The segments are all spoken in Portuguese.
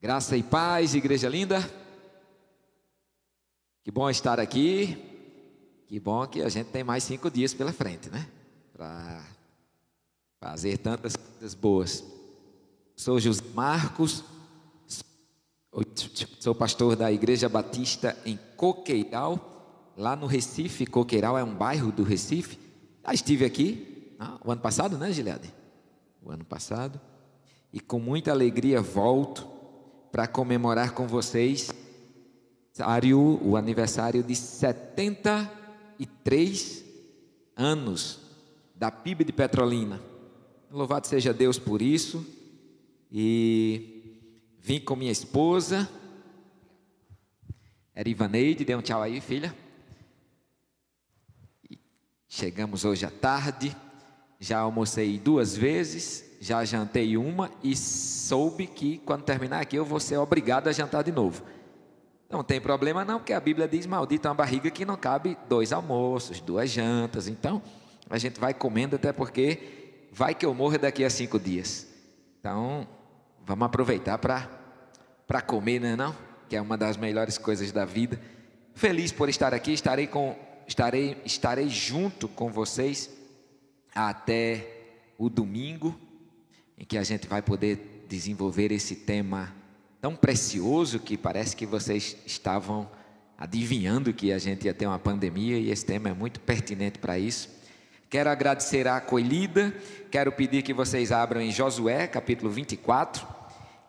Graça e paz, igreja linda. Que bom estar aqui. Que bom que a gente tem mais cinco dias pela frente, né? Para fazer tantas coisas boas. Sou José Marcos, sou pastor da Igreja Batista em Coqueiral, lá no Recife. Coqueiral é um bairro do Recife. Já estive aqui ah, o ano passado, né, Gileade? O ano passado. E com muita alegria volto para comemorar com vocês o aniversário de 73 anos da PIB de Petrolina. Louvado seja Deus por isso. E vim com minha esposa, era Ivaneide, dê um tchau aí, filha. Chegamos hoje à tarde, já almocei duas vezes, já jantei uma e soube que quando terminar aqui eu vou ser obrigado a jantar de novo. Não tem problema não, porque a Bíblia diz maldita uma barriga que não cabe dois almoços, duas jantas. Então, a gente vai comendo até porque vai que eu morro daqui a cinco dias. Então, vamos aproveitar para comer, não é não? Que é uma das melhores coisas da vida. Feliz por estar aqui, estarei, com, estarei, estarei junto com vocês até o domingo em que a gente vai poder desenvolver esse tema tão precioso que parece que vocês estavam adivinhando que a gente ia ter uma pandemia e esse tema é muito pertinente para isso. Quero agradecer a acolhida, quero pedir que vocês abram em Josué, capítulo 24,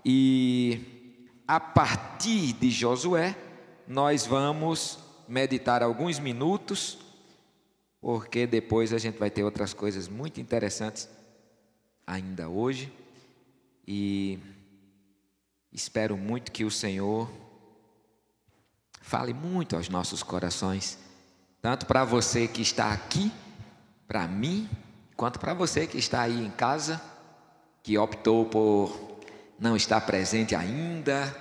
e a partir de Josué, nós vamos meditar alguns minutos, porque depois a gente vai ter outras coisas muito interessantes ainda hoje e espero muito que o Senhor fale muito aos nossos corações, tanto para você que está aqui, para mim, quanto para você que está aí em casa, que optou por não estar presente ainda,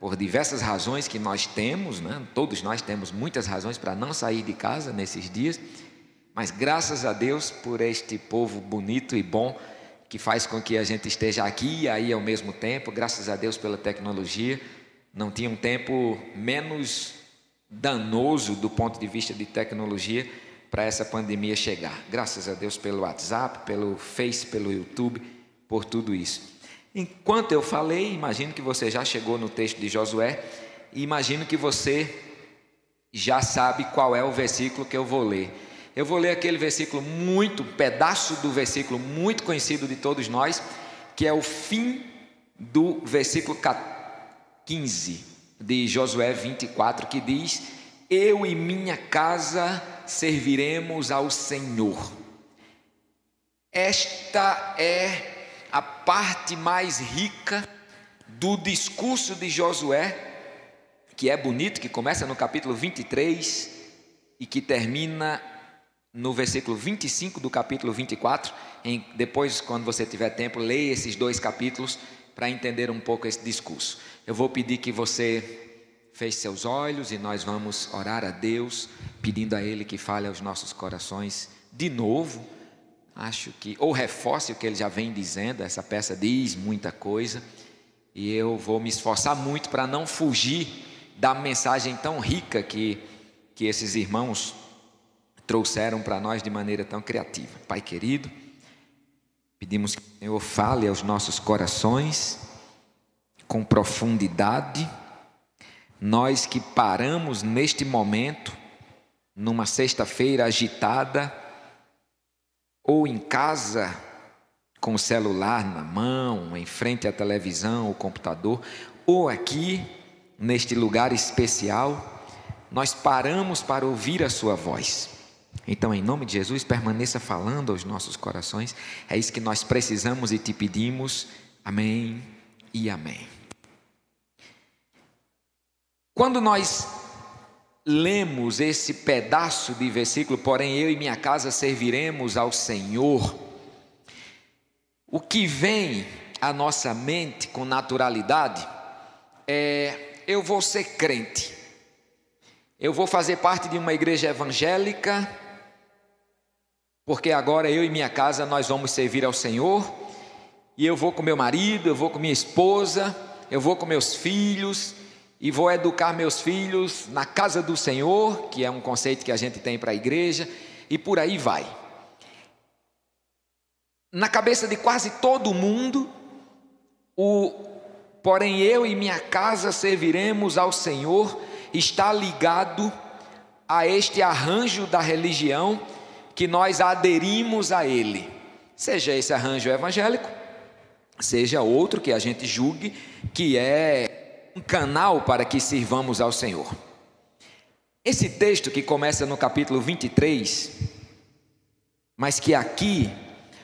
por diversas razões que nós temos, né? todos nós temos muitas razões para não sair de casa nesses dias, mas graças a Deus por este povo bonito e bom que faz com que a gente esteja aqui e aí ao mesmo tempo, graças a Deus pela tecnologia. Não tinha um tempo menos danoso do ponto de vista de tecnologia para essa pandemia chegar. Graças a Deus pelo WhatsApp, pelo Face, pelo YouTube, por tudo isso. Enquanto eu falei, imagino que você já chegou no texto de Josué e imagino que você já sabe qual é o versículo que eu vou ler. Eu vou ler aquele versículo muito, um pedaço do versículo muito conhecido de todos nós, que é o fim do versículo 15 de Josué 24, que diz: Eu e minha casa serviremos ao Senhor. Esta é a parte mais rica do discurso de Josué, que é bonito, que começa no capítulo 23 e que termina no versículo 25 do capítulo 24. Em, depois, quando você tiver tempo, leia esses dois capítulos para entender um pouco esse discurso. Eu vou pedir que você feche seus olhos e nós vamos orar a Deus, pedindo a Ele que fale aos nossos corações de novo. Acho que, ou reforce o que ele já vem dizendo, essa peça diz muita coisa, e eu vou me esforçar muito para não fugir da mensagem tão rica que, que esses irmãos trouxeram para nós de maneira tão criativa. Pai querido, pedimos que o Senhor fale aos nossos corações com profundidade. Nós que paramos neste momento, numa sexta-feira agitada, ou em casa, com o celular na mão, em frente à televisão, ou computador, ou aqui, neste lugar especial, nós paramos para ouvir a Sua voz. Então, em nome de Jesus, permaneça falando aos nossos corações. É isso que nós precisamos e te pedimos. Amém e amém. Quando nós lemos esse pedaço de versículo, porém eu e minha casa serviremos ao Senhor, o que vem à nossa mente com naturalidade é: eu vou ser crente, eu vou fazer parte de uma igreja evangélica porque agora eu e minha casa nós vamos servir ao Senhor, e eu vou com meu marido, eu vou com minha esposa, eu vou com meus filhos e vou educar meus filhos na casa do Senhor, que é um conceito que a gente tem para a igreja, e por aí vai. Na cabeça de quase todo mundo, o porém eu e minha casa serviremos ao Senhor está ligado a este arranjo da religião que nós aderimos a ele. Seja esse arranjo evangélico, seja outro que a gente julgue que é um canal para que sirvamos ao Senhor. Esse texto que começa no capítulo 23, mas que aqui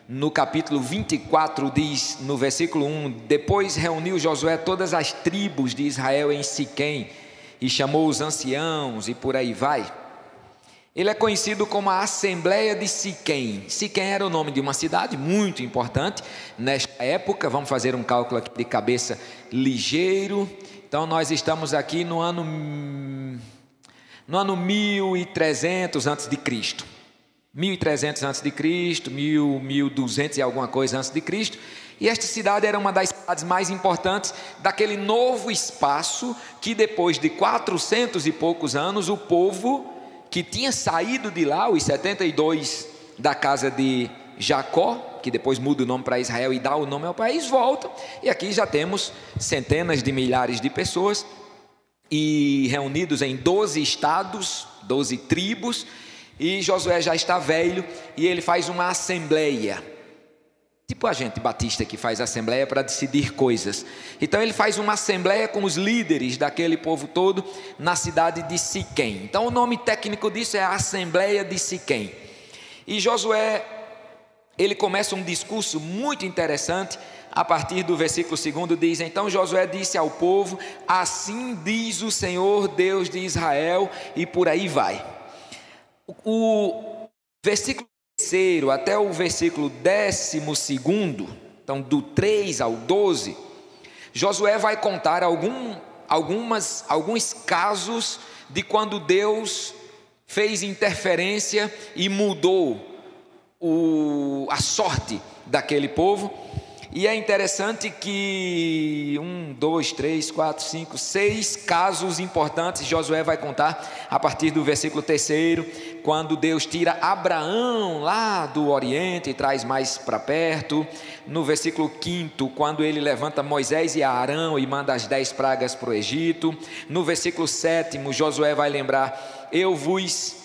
no capítulo 24 diz, no versículo 1: Depois reuniu Josué todas as tribos de Israel em Siquém e chamou os anciãos e por aí vai. Ele é conhecido como a Assembleia de Siquém. Siquém era o nome de uma cidade muito importante nesta época. Vamos fazer um cálculo aqui de cabeça ligeiro. Então nós estamos aqui no ano no ano 1300 antes de Cristo. 1300 antes de Cristo, 1200 e alguma coisa antes de Cristo. E esta cidade era uma das cidades mais importantes daquele novo espaço que depois de 400 e poucos anos o povo que tinha saído de lá, os 72 da casa de Jacó, que depois muda o nome para Israel e dá o nome ao país, volta. E aqui já temos centenas de milhares de pessoas e reunidos em 12 estados, 12 tribos, e Josué já está velho e ele faz uma assembleia. Tipo a gente batista que faz assembleia para decidir coisas. Então ele faz uma assembleia com os líderes daquele povo todo na cidade de Siquém. Então o nome técnico disso é a Assembleia de Siquém. E Josué, ele começa um discurso muito interessante a partir do versículo 2 diz: Então Josué disse ao povo: Assim diz o Senhor Deus de Israel, e por aí vai. O versículo terceiro até o versículo décimo segundo, então do 3 ao 12, Josué vai contar algum, algumas, alguns casos de quando Deus fez interferência e mudou o, a sorte daquele povo. E é interessante que um, dois, três, quatro, cinco, seis casos importantes Josué vai contar a partir do versículo terceiro, quando Deus tira Abraão lá do Oriente e traz mais para perto. No versículo quinto, quando ele levanta Moisés e Arão e manda as dez pragas para o Egito. No versículo sétimo, Josué vai lembrar: Eu vos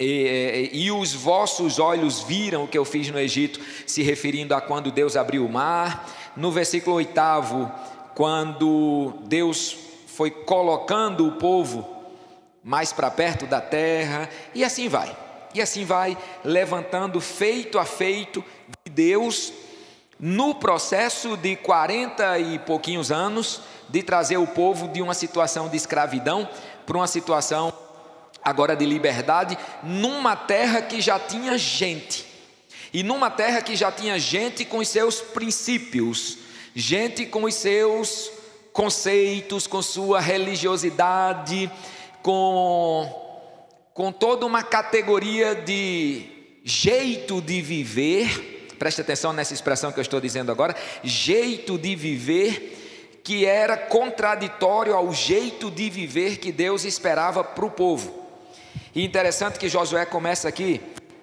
e, e, os vossos olhos viram o que eu fiz no Egito, se referindo a quando Deus abriu o mar. No versículo oitavo, quando Deus foi colocando o povo mais para perto da terra, e assim vai. E assim vai levantando feito a feito de Deus no processo de 40 e pouquinhos anos de trazer o povo de uma situação de escravidão para uma situação agora de liberdade, numa terra que já tinha gente, e numa terra que já tinha gente com os seus princípios, gente com os seus conceitos, com sua religiosidade, com, com toda uma categoria de jeito de viver, preste atenção nessa expressão que eu estou dizendo agora, jeito de viver que era contraditório ao jeito de viver que Deus esperava para o povo. E interessante que Josué começa aqui,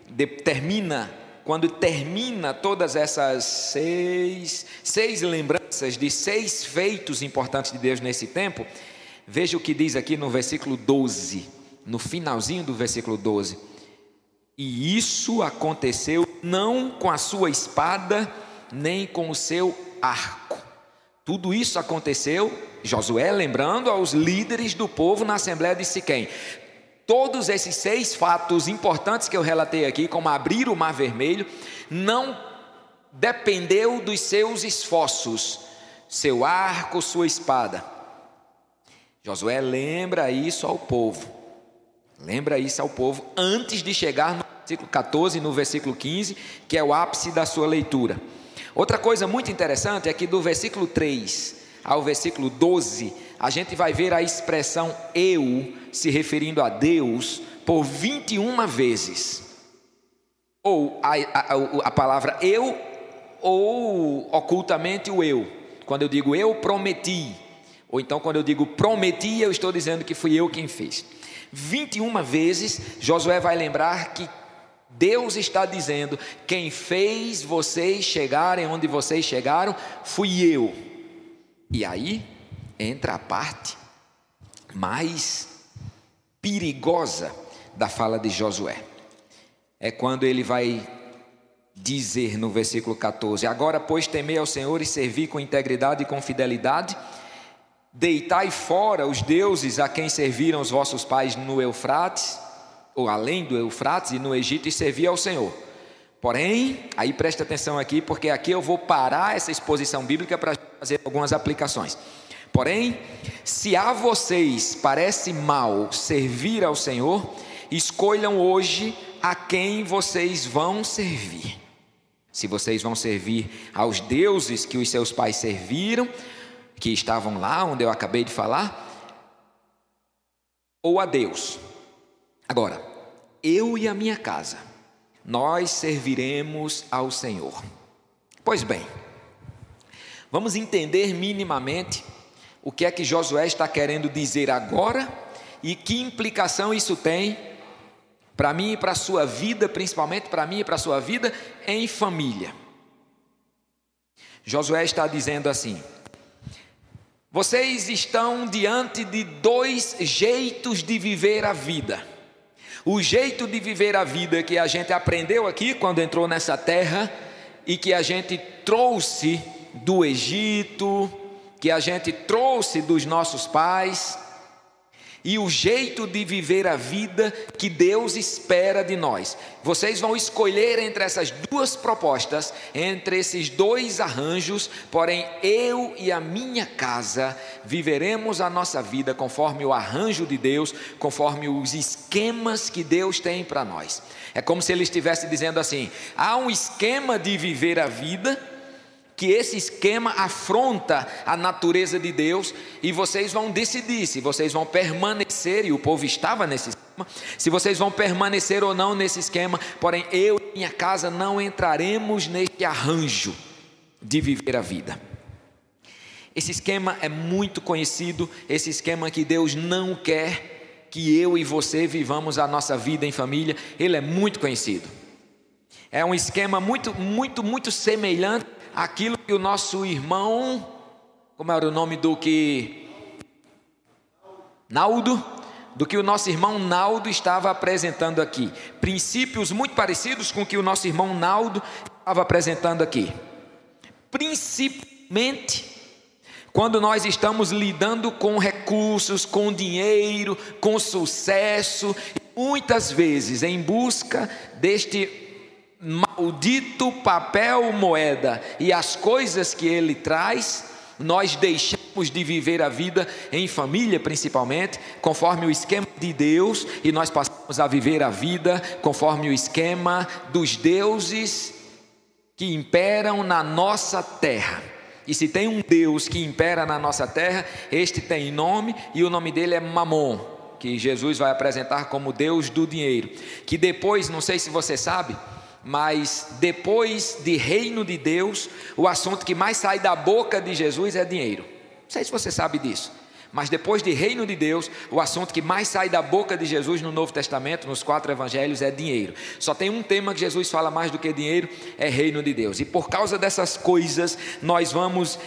de, termina, quando termina todas essas seis, seis lembranças de seis feitos importantes de Deus nesse tempo, veja o que diz aqui no versículo 12, no finalzinho do versículo 12. E isso aconteceu não com a sua espada, nem com o seu arco. Tudo isso aconteceu, Josué lembrando aos líderes do povo na Assembleia de Siquém. Todos esses seis fatos importantes que eu relatei aqui, como abrir o Mar Vermelho, não dependeu dos seus esforços, seu arco, sua espada. Josué lembra isso ao povo. Lembra isso ao povo antes de chegar no versículo 14 e no versículo 15, que é o ápice da sua leitura. Outra coisa muito interessante é que do versículo 3 ao versículo 12, a gente vai ver a expressão eu se referindo a Deus por 21 vezes. Ou a, a, a palavra eu, ou ocultamente o eu. Quando eu digo eu prometi, ou então quando eu digo prometi, eu estou dizendo que fui eu quem fez. 21 vezes Josué vai lembrar que Deus está dizendo: quem fez vocês chegarem onde vocês chegaram fui eu. E aí entra a parte mais perigosa da fala de Josué. É quando ele vai dizer no versículo 14: Agora, pois, temei ao Senhor e servi com integridade e com fidelidade. Deitai fora os deuses a quem serviram os vossos pais no Eufrates ou além do Eufrates e no Egito e servia ao Senhor. Porém, aí preste atenção aqui, porque aqui eu vou parar essa exposição bíblica para fazer algumas aplicações. Porém, se a vocês parece mal servir ao Senhor, escolham hoje a quem vocês vão servir. Se vocês vão servir aos deuses que os seus pais serviram, que estavam lá onde eu acabei de falar, ou a Deus. Agora, eu e a minha casa, nós serviremos ao Senhor. Pois bem, vamos entender minimamente o que é que Josué está querendo dizer agora e que implicação isso tem para mim e para a sua vida, principalmente para mim e para a sua vida em família. Josué está dizendo assim: vocês estão diante de dois jeitos de viver a vida. O jeito de viver a vida que a gente aprendeu aqui quando entrou nessa terra e que a gente trouxe do Egito, que a gente trouxe dos nossos pais, e o jeito de viver a vida que Deus espera de nós. Vocês vão escolher entre essas duas propostas, entre esses dois arranjos, porém eu e a minha casa viveremos a nossa vida conforme o arranjo de Deus, conforme os esquemas que Deus tem para nós. É como se ele estivesse dizendo assim: há um esquema de viver a vida que esse esquema afronta a natureza de Deus e vocês vão decidir se vocês vão permanecer, e o povo estava nesse esquema, se vocês vão permanecer ou não nesse esquema, porém eu e minha casa não entraremos neste arranjo de viver a vida. Esse esquema é muito conhecido, esse esquema que Deus não quer que eu e você vivamos a nossa vida em família, ele é muito conhecido. É um esquema muito, muito, muito semelhante aquilo que o nosso irmão, como era o nome do que? Naldo, do que o nosso irmão Naldo estava apresentando aqui. Princípios muito parecidos com o que o nosso irmão Naldo estava apresentando aqui. Principalmente quando nós estamos lidando com recursos, com dinheiro, com sucesso, muitas vezes em busca deste maldito papel moeda e as coisas que ele traz, nós deixamos de viver a vida em família, principalmente, conforme o esquema de Deus, e nós passamos a viver a vida conforme o esquema dos deuses que imperam na nossa terra. E se tem um Deus que impera na nossa terra, este tem nome e o nome dele é Mamon, que Jesus vai apresentar como Deus do dinheiro. Que depois, não sei se você sabe, mas depois de reino de Deus, o assunto que mais sai da boca de Jesus é dinheiro. Não sei se você sabe disso. Mas depois de reino de Deus, o assunto que mais sai da boca de Jesus no Novo Testamento, nos quatro evangelhos, é dinheiro. Só tem um tema que Jesus fala mais do que dinheiro, é reino de Deus. E por causa dessas coisas, nós vamos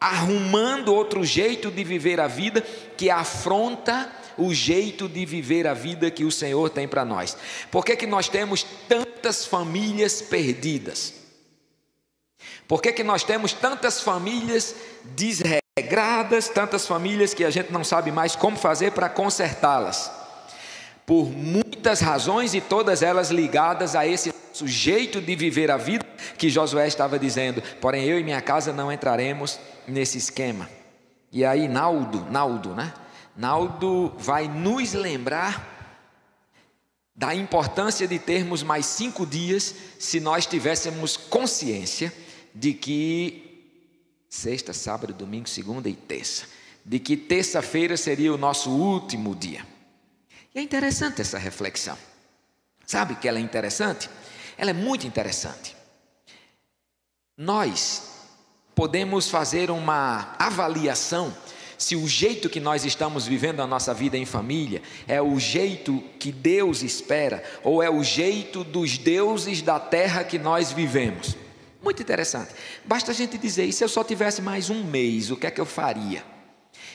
arrumando outro jeito de viver a vida que afronta o jeito de viver a vida que o Senhor tem para nós. Por que, que nós temos tantas famílias perdidas? Por que, que nós temos tantas famílias desregradas, tantas famílias que a gente não sabe mais como fazer para consertá-las? Por muitas razões e todas elas ligadas a esse jeito de viver a vida que Josué estava dizendo. Porém, eu e minha casa não entraremos nesse esquema. E aí, Naldo, Naldo, né? Naldo vai nos lembrar da importância de termos mais cinco dias se nós tivéssemos consciência de que sexta, sábado, domingo, segunda e terça, de que terça-feira seria o nosso último dia. E é interessante essa reflexão. Sabe que ela é interessante? Ela é muito interessante. Nós podemos fazer uma avaliação se o jeito que nós estamos vivendo a nossa vida em família é o jeito que Deus espera ou é o jeito dos deuses da terra que nós vivemos. Muito interessante. Basta a gente dizer, e se eu só tivesse mais um mês, o que é que eu faria?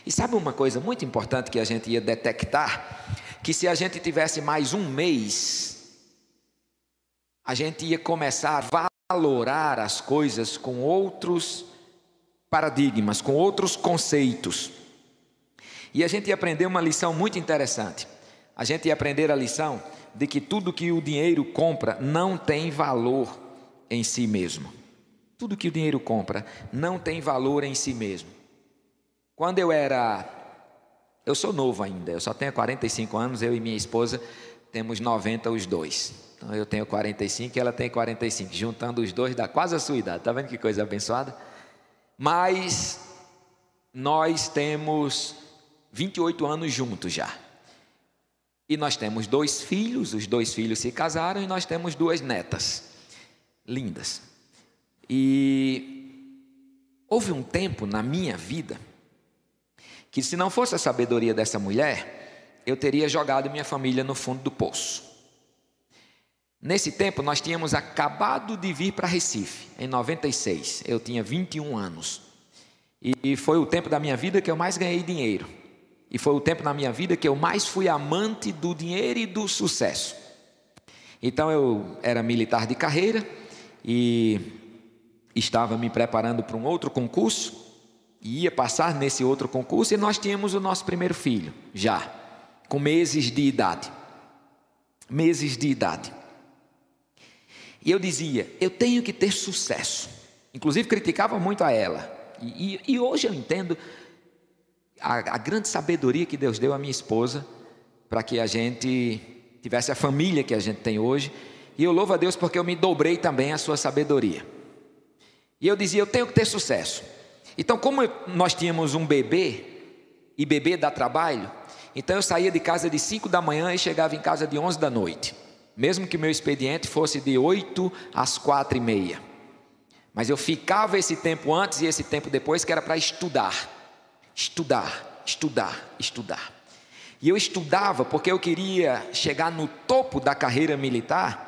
E sabe uma coisa muito importante que a gente ia detectar? Que se a gente tivesse mais um mês, a gente ia começar a valorar as coisas com outros paradigmas, com outros conceitos. E a gente ia aprender uma lição muito interessante. A gente ia aprender a lição de que tudo que o dinheiro compra não tem valor em si mesmo. Tudo que o dinheiro compra não tem valor em si mesmo. Quando eu era. Eu sou novo ainda, eu só tenho 45 anos, eu e minha esposa temos 90 os dois. Então eu tenho 45 e ela tem 45. Juntando os dois dá quase a sua idade. Está vendo que coisa abençoada? Mas nós temos 28 anos juntos já. E nós temos dois filhos, os dois filhos se casaram e nós temos duas netas lindas. E houve um tempo na minha vida que, se não fosse a sabedoria dessa mulher, eu teria jogado minha família no fundo do poço. Nesse tempo, nós tínhamos acabado de vir para Recife, em 96. Eu tinha 21 anos. E foi o tempo da minha vida que eu mais ganhei dinheiro. E foi o tempo na minha vida que eu mais fui amante do dinheiro e do sucesso. Então eu era militar de carreira e estava me preparando para um outro concurso e ia passar nesse outro concurso e nós tínhamos o nosso primeiro filho, já, com meses de idade. Meses de idade. E eu dizia, eu tenho que ter sucesso. Inclusive criticava muito a ela. E, e, e hoje eu entendo a, a grande sabedoria que Deus deu à minha esposa para que a gente tivesse a família que a gente tem hoje. E eu louvo a Deus porque eu me dobrei também à sua sabedoria. E eu dizia, eu tenho que ter sucesso. Então, como nós tínhamos um bebê, e bebê dá trabalho, então eu saía de casa de 5 da manhã e chegava em casa de 11 da noite. Mesmo que meu expediente fosse de 8 às 4 e meia. Mas eu ficava esse tempo antes e esse tempo depois, que era para estudar. Estudar, estudar, estudar. E eu estudava porque eu queria chegar no topo da carreira militar,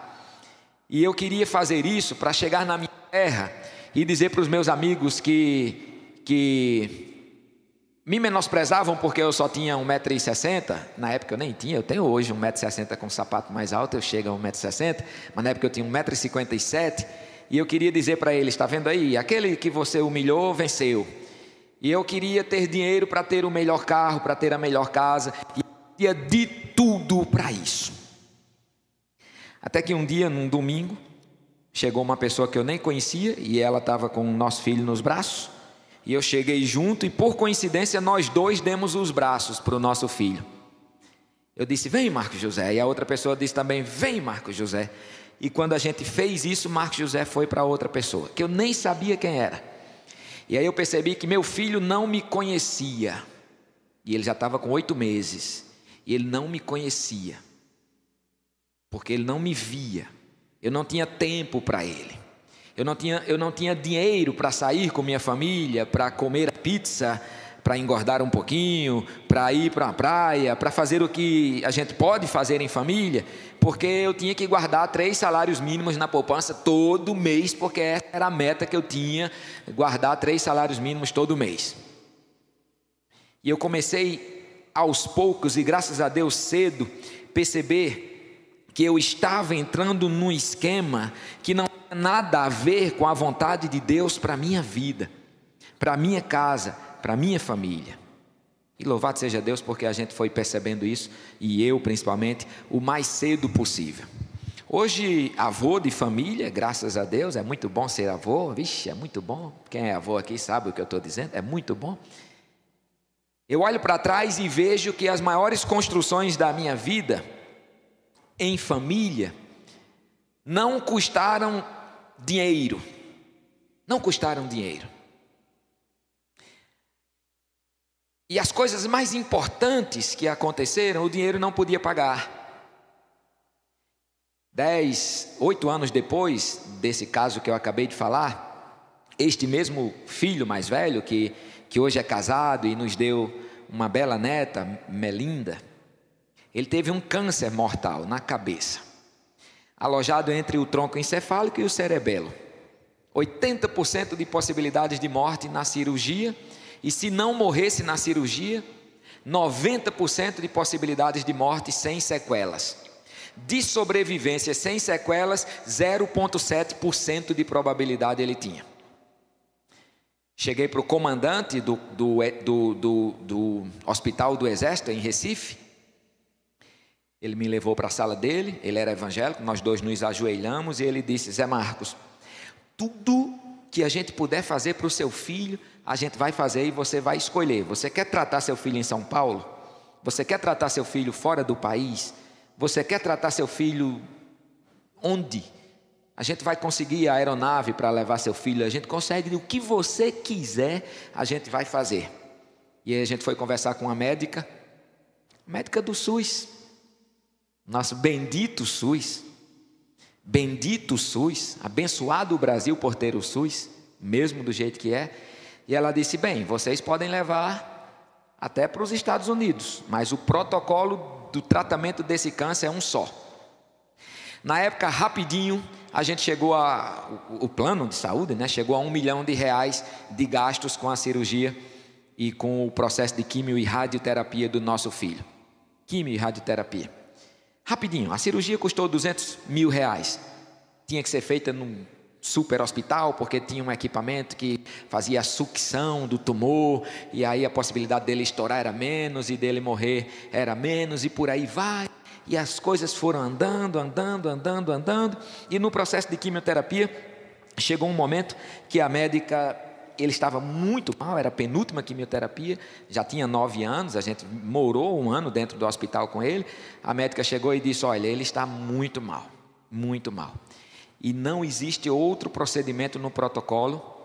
e eu queria fazer isso para chegar na minha terra e dizer para os meus amigos que que me menosprezavam porque eu só tinha 1,60m, na época eu nem tinha, eu tenho hoje 1,60m com sapato mais alto, eu chego a 1,60m, mas na época eu tinha 1,57m, e eu queria dizer para eles, está vendo aí, aquele que você humilhou, venceu. E eu queria ter dinheiro para ter o melhor carro, para ter a melhor casa, e tinha de tudo para isso. Até que um dia, num domingo, chegou uma pessoa que eu nem conhecia, e ela estava com o nosso filho nos braços, e eu cheguei junto e por coincidência nós dois demos os braços para o nosso filho. Eu disse: "Vem, Marcos José". E a outra pessoa disse também: "Vem, Marcos José". E quando a gente fez isso, Marcos José foi para outra pessoa, que eu nem sabia quem era. E aí eu percebi que meu filho não me conhecia. E ele já estava com oito meses. E ele não me conhecia. Porque ele não me via. Eu não tinha tempo para ele. Eu não tinha, eu não tinha dinheiro para sair com minha família, para comer pizza, para engordar um pouquinho, para ir para a praia, para fazer o que a gente pode fazer em família, porque eu tinha que guardar três salários mínimos na poupança todo mês, porque essa era a meta que eu tinha, guardar três salários mínimos todo mês. E eu comecei aos poucos, e graças a Deus cedo, perceber que eu estava entrando num esquema que não nada a ver com a vontade de Deus para a minha vida, para a minha casa, para a minha família. E louvado seja Deus porque a gente foi percebendo isso, e eu principalmente, o mais cedo possível. Hoje, avô de família, graças a Deus, é muito bom ser avô, vixe, é muito bom. Quem é avô aqui sabe o que eu estou dizendo, é muito bom. Eu olho para trás e vejo que as maiores construções da minha vida, em família, não custaram dinheiro. Não custaram dinheiro. E as coisas mais importantes que aconteceram, o dinheiro não podia pagar. Dez, oito anos depois desse caso que eu acabei de falar, Este mesmo filho mais velho, que, que hoje é casado e nos deu uma bela neta, Melinda, ele teve um câncer mortal na cabeça, alojado entre o tronco encefálico e o cerebelo. 80% de possibilidades de morte na cirurgia, e se não morresse na cirurgia, 90% de possibilidades de morte sem sequelas. De sobrevivência sem sequelas, 0,7% de probabilidade ele tinha. Cheguei para o comandante do, do, do, do, Hospital do Exército, em Recife. Ele me levou para a sala dele, ele era evangélico, nós dois nos ajoelhamos e ele disse: Zé Marcos, tudo que a gente puder fazer para o seu filho, a gente vai fazer e você vai escolher. Você quer tratar seu filho em São Paulo? Você quer tratar seu filho fora do país? Você quer tratar seu filho onde? A gente vai conseguir a aeronave para levar seu filho, a gente consegue o que você quiser, a gente vai fazer. E aí a gente foi conversar com a médica, médica do SUS, nosso bendito SUS, bendito SUS, abençoado o Brasil por ter o SUS, mesmo do jeito que é. E ela disse: bem, vocês podem levar até para os Estados Unidos, mas o protocolo do tratamento desse câncer é um só. Na época, rapidinho, a gente chegou a. O plano de saúde, né? Chegou a um milhão de reais de gastos com a cirurgia e com o processo de quimio e radioterapia do nosso filho. Quimio e radioterapia. Rapidinho, a cirurgia custou 200 mil reais. Tinha que ser feita num super hospital, porque tinha um equipamento que fazia a sucção do tumor, e aí a possibilidade dele estourar era menos, e dele morrer era menos, e por aí vai. E as coisas foram andando, andando, andando, andando, e no processo de quimioterapia, chegou um momento que a médica ele estava muito mal, era a penúltima quimioterapia, já tinha nove anos, a gente morou um ano dentro do hospital com ele. A médica chegou e disse: Olha, ele está muito mal, muito mal. E não existe outro procedimento no protocolo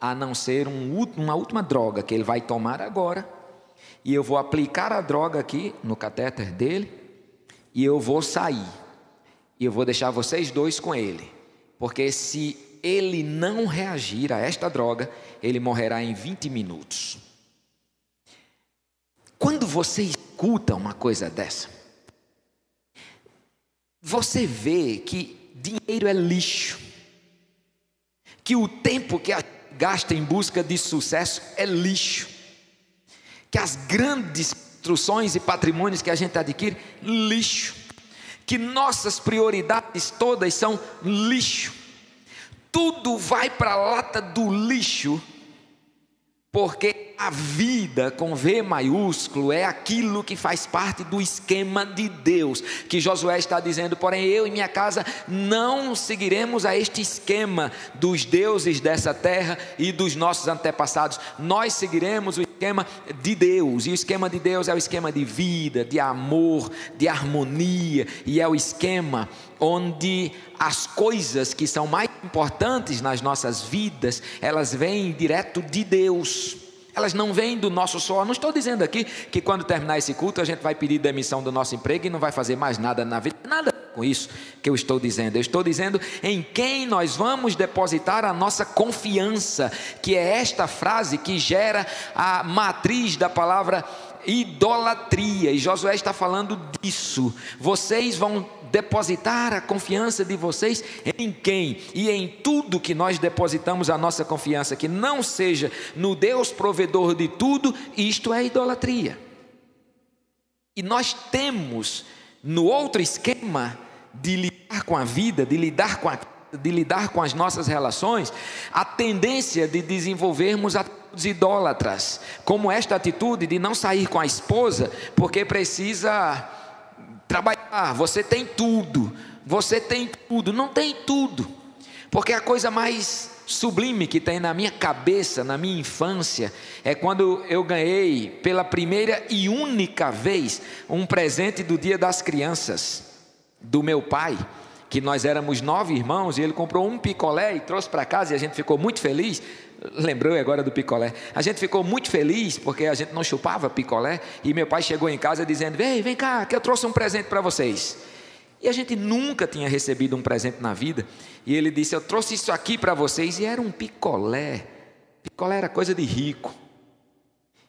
a não ser um, uma última droga que ele vai tomar agora. E eu vou aplicar a droga aqui no catéter dele. E eu vou sair. E eu vou deixar vocês dois com ele. Porque se ele não reagir a esta droga, ele morrerá em 20 minutos. Quando você escuta uma coisa dessa, você vê que dinheiro é lixo, que o tempo que gasta em busca de sucesso é lixo, que as grandes instruções e patrimônios que a gente adquire, lixo, que nossas prioridades todas são lixo, tudo vai para a lata do lixo, porque a vida com V maiúsculo é aquilo que faz parte do esquema de Deus, que Josué está dizendo, porém eu e minha casa não seguiremos a este esquema dos deuses dessa terra e dos nossos antepassados, nós seguiremos o esquema de Deus, e o esquema de Deus é o esquema de vida, de amor, de harmonia, e é o esquema onde as coisas que são mais importantes nas nossas vidas, elas vêm direto de Deus. Elas não vêm do nosso suor. Não estou dizendo aqui que quando terminar esse culto a gente vai pedir demissão do nosso emprego e não vai fazer mais nada na vida. Nada com isso que eu estou dizendo. Eu estou dizendo em quem nós vamos depositar a nossa confiança, que é esta frase que gera a matriz da palavra idolatria. E Josué está falando disso. Vocês vão depositar a confiança de vocês em quem? E em tudo que nós depositamos a nossa confiança, que não seja no Deus provedor de tudo, isto é idolatria. E nós temos no outro esquema de lidar com a vida, de lidar com a de lidar com as nossas relações, a tendência de desenvolvermos atitudes idólatras, como esta atitude de não sair com a esposa porque precisa trabalhar, você tem tudo, você tem tudo, não tem tudo, porque a coisa mais sublime que tem na minha cabeça, na minha infância, é quando eu ganhei pela primeira e única vez um presente do Dia das Crianças do meu pai, que nós éramos nove irmãos e ele comprou um picolé e trouxe para casa e a gente ficou muito feliz. Lembrou agora do picolé? A gente ficou muito feliz porque a gente não chupava picolé e meu pai chegou em casa dizendo: Vem, vem cá, que eu trouxe um presente para vocês. E a gente nunca tinha recebido um presente na vida. E ele disse: Eu trouxe isso aqui para vocês. E era um picolé. Picolé era coisa de rico.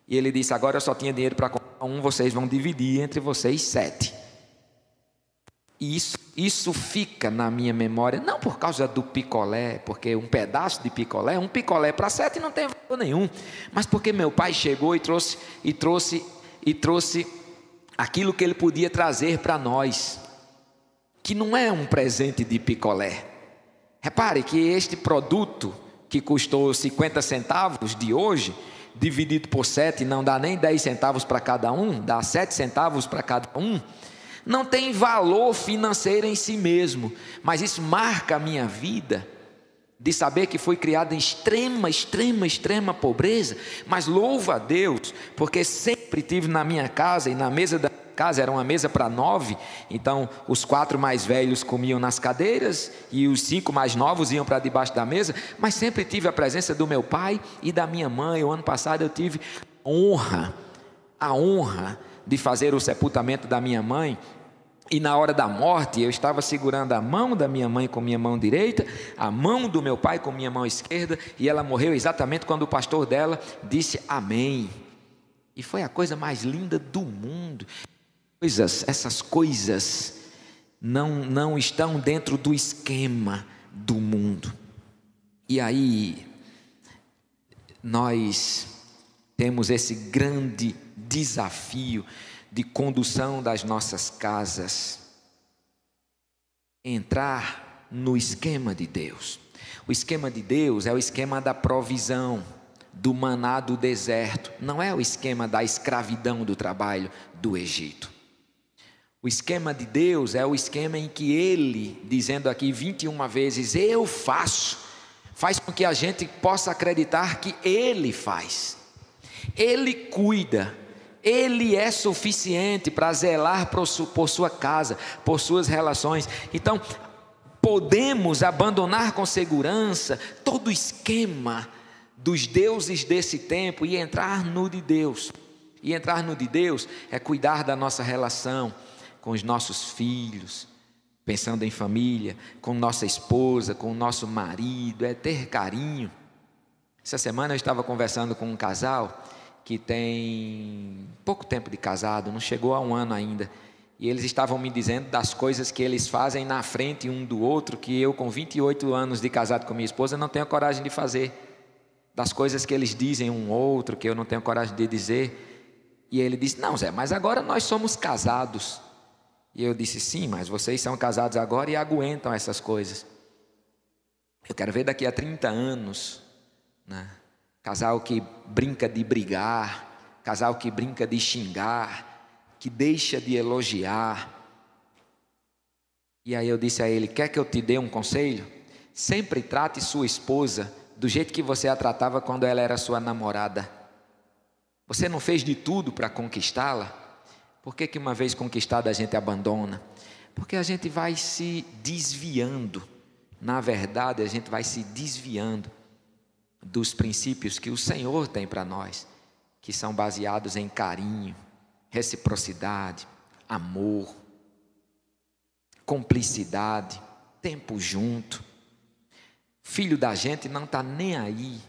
E ele disse: Agora eu só tinha dinheiro para comprar um, vocês vão dividir entre vocês sete. E isso, isso fica na minha memória, não por causa do picolé, porque um pedaço de picolé, um picolé para sete não tem valor nenhum, mas porque meu pai chegou e trouxe e trouxe e trouxe aquilo que ele podia trazer para nós, que não é um presente de picolé. Repare que este produto que custou 50 centavos de hoje, dividido por sete, não dá nem 10 centavos para cada um, dá 7 centavos para cada um não tem valor financeiro em si mesmo, mas isso marca a minha vida de saber que fui criado em extrema, extrema, extrema pobreza, mas louvo a Deus, porque sempre tive na minha casa e na mesa da casa era uma mesa para nove, então os quatro mais velhos comiam nas cadeiras e os cinco mais novos iam para debaixo da mesa, mas sempre tive a presença do meu pai e da minha mãe. O ano passado eu tive honra, a honra de fazer o sepultamento da minha mãe, e na hora da morte eu estava segurando a mão da minha mãe com minha mão direita, a mão do meu pai com minha mão esquerda, e ela morreu exatamente quando o pastor dela disse amém. E foi a coisa mais linda do mundo. Coisas, essas coisas não não estão dentro do esquema do mundo. E aí nós temos esse grande desafio de condução das nossas casas. Entrar no esquema de Deus. O esquema de Deus é o esquema da provisão, do maná do deserto, não é o esquema da escravidão do trabalho do Egito. O esquema de Deus é o esquema em que Ele, dizendo aqui 21 vezes, eu faço, faz com que a gente possa acreditar que Ele faz. Ele cuida, Ele é suficiente para zelar por sua casa, por suas relações. Então, podemos abandonar com segurança todo o esquema dos deuses desse tempo e entrar no de Deus. E entrar no de Deus é cuidar da nossa relação com os nossos filhos, pensando em família, com nossa esposa, com nosso marido, é ter carinho. Essa semana eu estava conversando com um casal que tem pouco tempo de casado, não chegou a um ano ainda. E eles estavam me dizendo das coisas que eles fazem na frente um do outro, que eu, com 28 anos de casado com minha esposa, não tenho coragem de fazer. Das coisas que eles dizem um outro, que eu não tenho coragem de dizer. E ele disse: Não, Zé, mas agora nós somos casados. E eu disse: Sim, mas vocês são casados agora e aguentam essas coisas. Eu quero ver daqui a 30 anos, né? Casal que brinca de brigar, casal que brinca de xingar, que deixa de elogiar. E aí eu disse a ele: Quer que eu te dê um conselho? Sempre trate sua esposa do jeito que você a tratava quando ela era sua namorada. Você não fez de tudo para conquistá-la? Por que, que uma vez conquistada a gente abandona? Porque a gente vai se desviando. Na verdade, a gente vai se desviando dos princípios que o Senhor tem para nós, que são baseados em carinho, reciprocidade, amor, cumplicidade, tempo junto. Filho da gente não está nem aí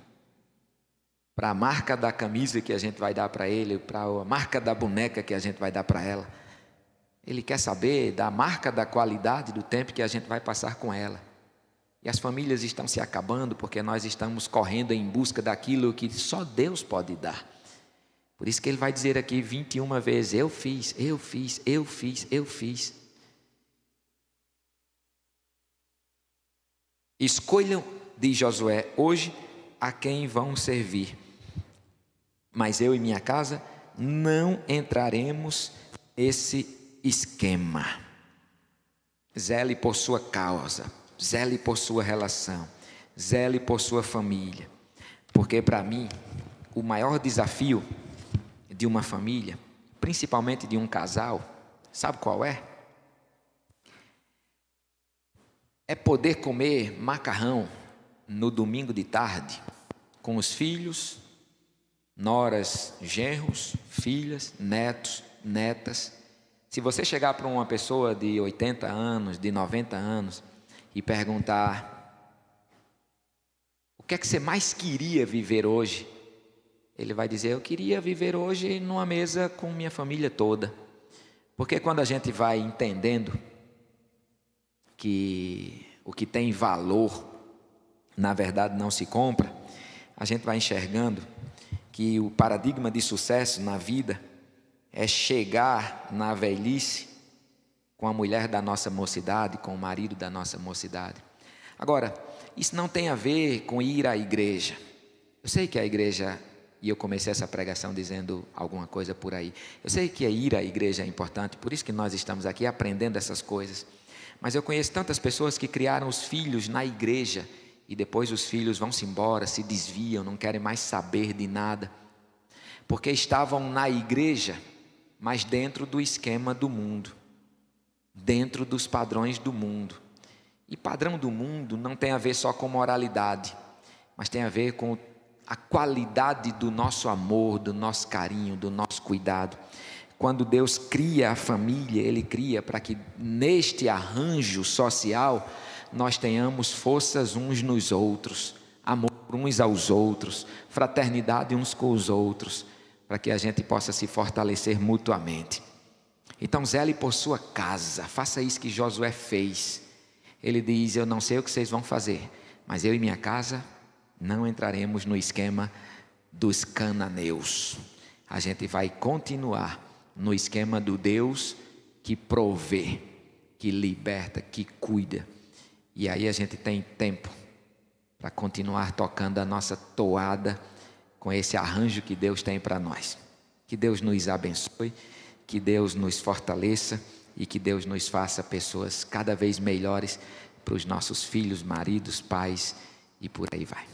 para a marca da camisa que a gente vai dar para ele, para a marca da boneca que a gente vai dar para ela. Ele quer saber da marca da qualidade do tempo que a gente vai passar com ela. E as famílias estão se acabando porque nós estamos correndo em busca daquilo que só Deus pode dar. Por isso que ele vai dizer aqui 21 vezes: Eu fiz, eu fiz, eu fiz, eu fiz. Escolham, diz Josué, hoje a quem vão servir. Mas eu e minha casa não entraremos nesse esquema. Zele por sua causa Zele por sua relação, zele por sua família. Porque para mim, o maior desafio de uma família, principalmente de um casal, sabe qual é? É poder comer macarrão no domingo de tarde com os filhos, noras, genros, filhas, netos, netas, Se você chegar para uma pessoa de 80 anos, de 90 anos, e perguntar: o que é que você mais queria viver hoje? Ele vai dizer: eu queria viver hoje numa mesa com minha família toda. Porque quando a gente vai entendendo que o que tem valor, na verdade, não se compra, a gente vai enxergando que o paradigma de sucesso na vida é chegar na velhice com a mulher da nossa mocidade, com o marido da nossa mocidade. Agora, isso não tem a ver com ir à igreja. Eu sei que a igreja, e eu comecei essa pregação dizendo alguma coisa por aí. Eu sei que ir à igreja é importante, por isso que nós estamos aqui aprendendo essas coisas. Mas eu conheço tantas pessoas que criaram os filhos na igreja e depois os filhos vão-se embora, se desviam, não querem mais saber de nada, porque estavam na igreja mas dentro do esquema do mundo, dentro dos padrões do mundo. E padrão do mundo não tem a ver só com moralidade, mas tem a ver com a qualidade do nosso amor, do nosso carinho, do nosso cuidado. Quando Deus cria a família, Ele cria para que neste arranjo social nós tenhamos forças uns nos outros, amor uns aos outros, fraternidade uns com os outros para que a gente possa se fortalecer mutuamente. Então, zele por sua casa, faça isso que Josué fez. Ele diz: Eu não sei o que vocês vão fazer, mas eu e minha casa não entraremos no esquema dos cananeus. A gente vai continuar no esquema do Deus que provê, que liberta, que cuida. E aí a gente tem tempo para continuar tocando a nossa toada com esse arranjo que Deus tem para nós. Que Deus nos abençoe, que Deus nos fortaleça e que Deus nos faça pessoas cada vez melhores para os nossos filhos, maridos, pais e por aí vai.